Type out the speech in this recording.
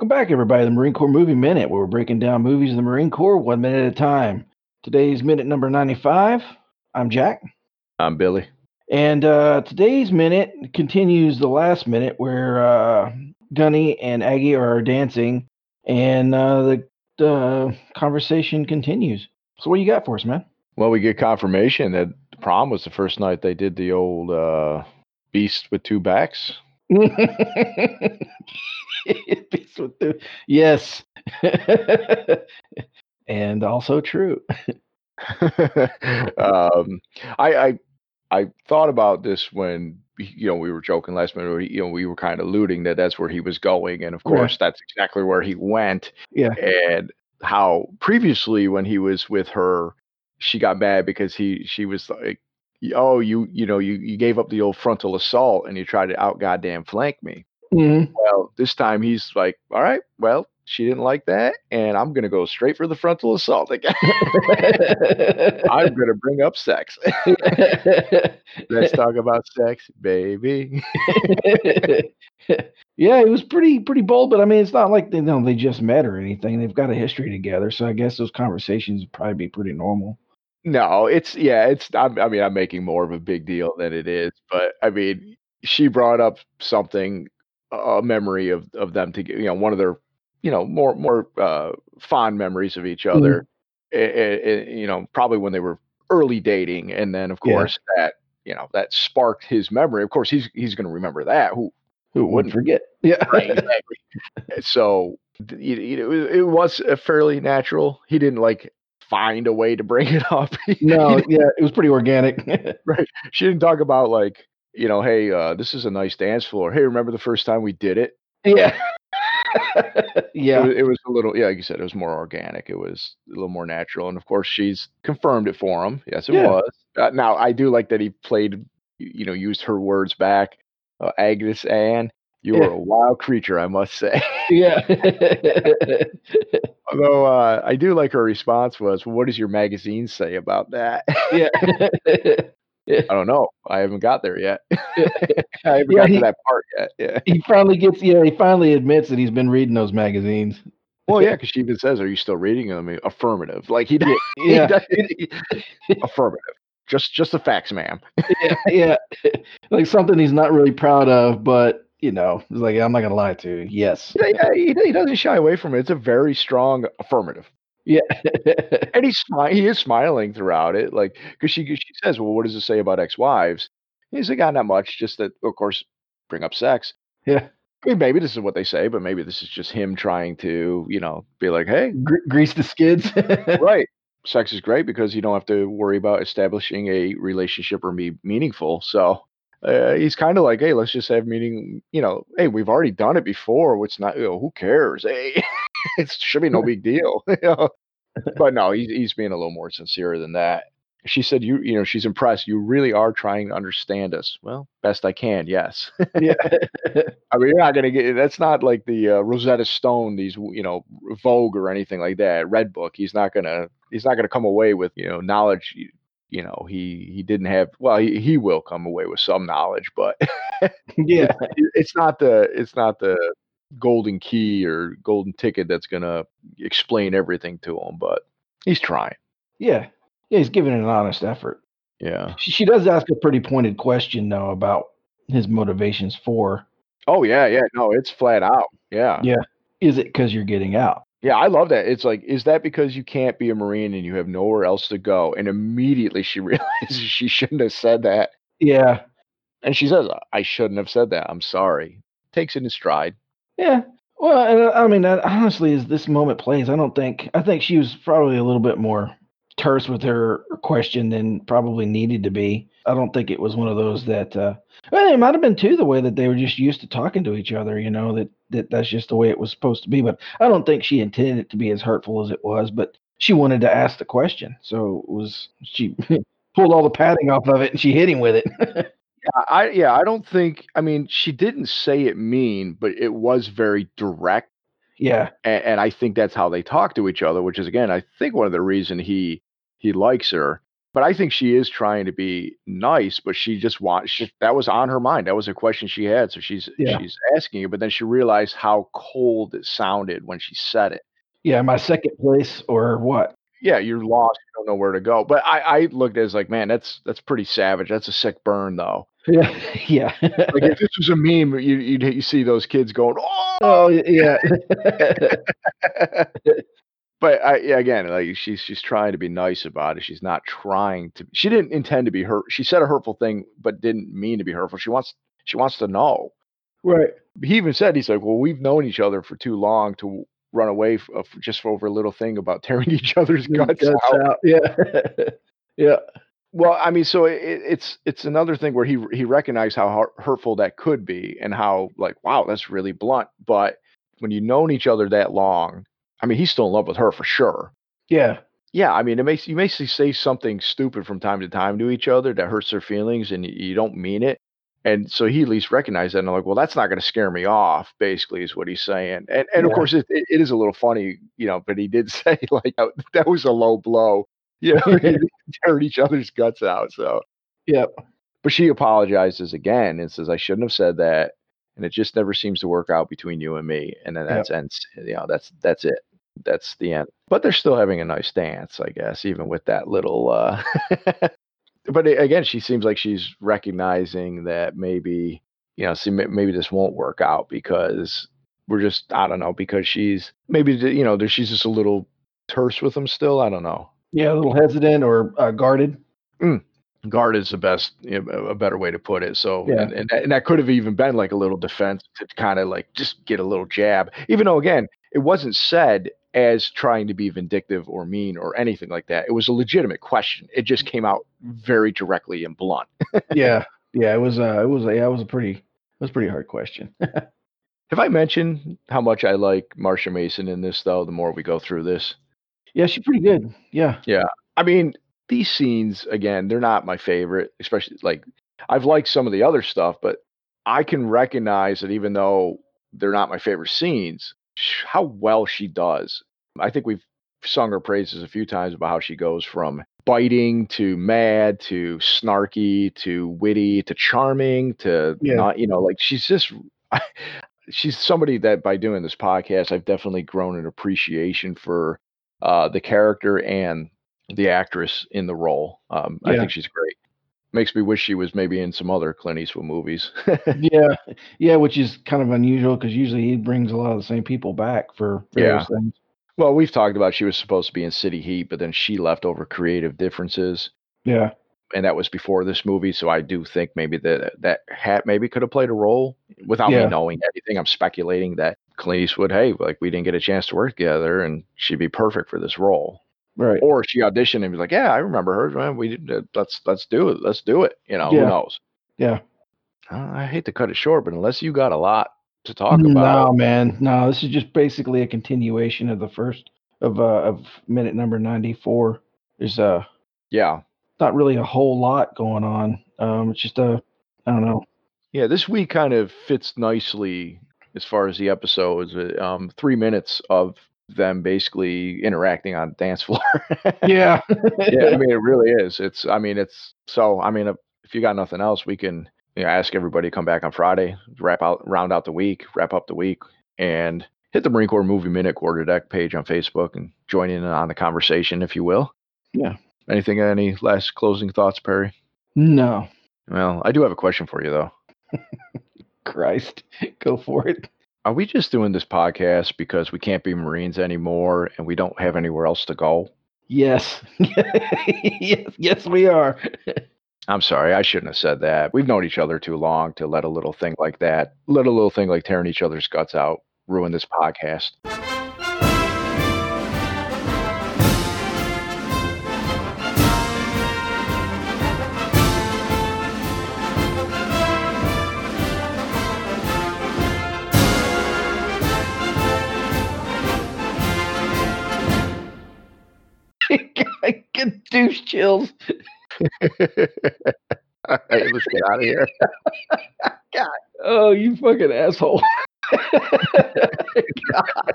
Welcome back, everybody, to the Marine Corps Movie Minute, where we're breaking down movies in the Marine Corps one minute at a time. Today's minute number 95. I'm Jack. I'm Billy. And uh, today's minute continues the last minute where uh, Gunny and Aggie are dancing, and uh, the, the conversation continues. So, what you got for us, man? Well, we get confirmation that the prom was the first night they did the old uh, beast with two backs. With two- yes. and also true. um, I, I I thought about this when you know we were joking last minute. You know, we were kind of alluding that that's where he was going, and of course, that's exactly where he went. Yeah. And how previously, when he was with her, she got mad because he she was like, "Oh, you you know you you gave up the old frontal assault and you tried to out goddamn flank me." Mhm. Well, this time he's like, "All right, well." She didn't like that, and I'm gonna go straight for the frontal assault again. I'm gonna bring up sex. Let's talk about sex, baby. yeah, it was pretty pretty bold, but I mean, it's not like they you know they just met or anything. They've got a history together, so I guess those conversations would probably be pretty normal. No, it's yeah, it's. I'm, I mean, I'm making more of a big deal than it is, but I mean, she brought up something, a memory of of them to get, you know one of their you know more more uh, fond memories of each other, eh, eh, eh, you know, probably when they were early dating, and then of Yeah. course that you know that sparked his memory. Of course, he's he's going to remember that. Who Who wouldn't forget? Yeah, right exactly so th- you, you know, it, it was fairly natural he didn't like find a way to bring it up no, yeah, it was pretty organic. Right. She didn't talk about like you know hey uh, this is a nice dance floor hey remember the first time we did it yeah, it, yeah, was, it was a little yeah like you said it was more organic it was a little more natural and of course she's confirmed it for him yes it Yeah. was uh, now i do like that he played you know used her words back uh, agnes ann you Yeah. were a wild creature i must say yeah. Although uh, I do like her response was, well, "What does your magazine say about that?" yeah. I don't know. I haven't got there yet. I haven't Yeah, got he- to that part yet. Yeah. he finally gets yeah he finally admits that he's been reading those magazines Well, yeah, because she even says, "Are you still reading them?" Affirmative. Like he did. yeah affirmative. Just, just the facts, ma'am. yeah yeah like something he's not really proud of but you know he's like i'm not gonna lie to you yes Yeah, yeah, he, he doesn't shy away from it. It's a very strong affirmative, yeah and he's smi- he is smiling throughout it. Like because she she says, "Well, what does it say about ex-wives?" He's like, "Ah, not much. Just that, of course, bring up sex." yeah I mean, maybe this is what they say, but maybe this is just him trying to, you know, be like, hey, Gre- grease the skids right, sex is great because you don't have to worry about establishing a relationship or be meaningful. So uh, he's kind of like, hey, let's just have meaning. You know, hey, we've already done it before. What's not? You know, who cares? Hey, it should be no big deal. you know? But no, he's he's being a little more sincere than that. She said, "You, you know, she's impressed. You really are trying to understand us. Well, best I can. Yes. yeah I mean, you're not gonna get. That's not like the uh, Rosetta Stone, these you know Vogue or anything like that. Redbook. He's not gonna. He's not gonna come away with you know knowledge. You, know, he he didn't have. Well, he, he will come away with some knowledge, but yeah it- it's not the. It's not the golden key or golden ticket that's gonna explain everything to him. But he's trying. yeah yeah he's giving an honest effort Yeah. she, she does ask a pretty pointed question though about his motivations for Oh yeah, yeah. No, it's flat out. Yeah. Yeah. is it because you're getting out Yeah, I love that. It's like, is that because you can't be a Marine and you have nowhere else to go? And immediately she realizes she shouldn't have said that. yeah And she says, I shouldn't have said that. I'm sorry. Takes it in stride. Yeah. Well, uh, I mean, honestly, as this moment plays, I don't think I think she was probably a little bit more terse with her question than probably needed to be. I don't think it was one of those that. Uh, well, it might have been too the way that they were just used to talking to each other. You know that that that's just the way it was supposed to be. But I don't think she intended it to be as hurtful as it was. But she wanted to ask the question, so it was she pulled all the padding off of it and she hit him with it. I, I yeah, I don't think I mean she didn't say it mean, but it was very direct. yeah. And, and I think that's how they talk to each other, which is again, I think one of the reason he he likes her. But I think she is trying to be nice, but she just wants she, that was on her mind. That was a question she had, so she's Yeah. she's asking it. But then she realized how cold it sounded when she said it. Yeah, my second place or what? Yeah, you're lost. You don't know where to go. But I, I looked at it as like, man, that's that's pretty savage. That's a sick burn, though. Yeah, yeah. Like if this was a meme, you you'd, you see those kids going, oh. oh yeah. but I, yeah, again, like she's she's trying to be nice about it. She's not trying to. She didn't intend to be hurt. She said a hurtful thing, but didn't mean to be hurtful. She wants she wants to know. right. He even said he's like, well, we've known each other for too long to run away of uh, just for over a little thing about tearing each other's guts, out. Yeah. yeah. Well, I mean, so it, it's it's another thing where he he recognized how hurtful that could be, and how like, wow, that's really blunt. But when you've known each other that long, I mean, he's still in love with her for sure. Yeah. Yeah, I mean, it makes you may say something stupid from time to time to each other that hurts their feelings, and you don't mean it. And so he at least recognized that, and I'm like, well, that's not going to scare me off. Basically, is what he's saying. And and of course, it, it, it is a little funny, you know. But he did say like that, that was a low blow. You know, they tearing each other's guts out. So, Yep. but she apologizes again and says, I shouldn't have said that, and it just never seems to work out between you and me. And then Yep. that's ends. You know, that's that's it. That's the end. But they're still having a nice dance, I guess, even with that little. uh But again, she seems like she's recognizing that maybe you know, see, maybe this won't work out because we're just I don't know because she's maybe you know she's just a little terse with him still. I don't know. Yeah, a little hesitant or uh, guarded. guard is the best you know, a better way to put it so Yeah. and, and, that- and that could have even been like a little defense to kind of like just get a little jab even though again it wasn't said as trying to be vindictive or mean or anything like that it was a legitimate question it just came out very directly and blunt yeah. Yeah, it was uh it was yeah, it was a pretty it was a pretty hard question. have i mentioned how much i like marsha mason in this though the more we go through this yeah, she's pretty good. Yeah. Yeah. I mean, these scenes again, they're not my favorite, especially like I've liked some of the other stuff, but I can recognize that even though they're not my favorite scenes, how well she does. I think we've sung her praises a few times about how she goes from biting to mad to snarky to witty to charming to Yeah. not, you know, like she's just she's somebody that by doing this podcast, I've definitely grown an appreciation for uh, the character and the actress in the role. Um, I think she's great. Makes me wish she was maybe in some other Clint Eastwood movies. yeah. Yeah, which is kind of unusual because usually he brings a lot of the same people back for various things. well, we've talked about she was supposed to be in City Heat, but then she left over creative differences, Yeah. and that was before this movie. So I do think maybe that that hat maybe could have played a role without Yeah. me knowing anything. I'm speculating that Clint Eastwood, hey, like we didn't get a chance to work together, and she'd be perfect for this role. Right. or she auditioned and was like, "Yeah, I remember her. Man, we did, uh, let's let's do it. Let's do it." You know, Yeah. who knows? Yeah. I hate to cut it short, but unless you got a lot to talk about, no, man. No, this is just basically a continuation of the first of uh of minute number ninety four. There's uh yeah, not really a whole lot going on. Um it's just a I don't know. yeah, this week kind of fits nicely as far as the episodes. uh, Um, three minutes of them basically interacting on dance floor. Yeah. yeah, I mean, it really is. It's, I mean, it's so. I mean, if, if you got nothing else, we can you know, ask everybody to come back on Friday, wrap out, round out the week, wrap up the week, and hit the Marine Corps Movie Minute Quarterdeck page on Facebook and join in on the conversation, if you will. Yeah. Anything? Any last closing thoughts, Perry? no. Well, I do have a question for you though. Christ. Go for it. Are we just doing this podcast because we can't be Marines anymore and we don't have anywhere else to go? Yes. yes, yes we are. I'm sorry, I shouldn't have said that. We've known each other too long to let a little thing like that, let a little thing like tearing each other's guts out, ruin this podcast. Douche chills. All right, let's get out of here. Oh, you fucking asshole. God.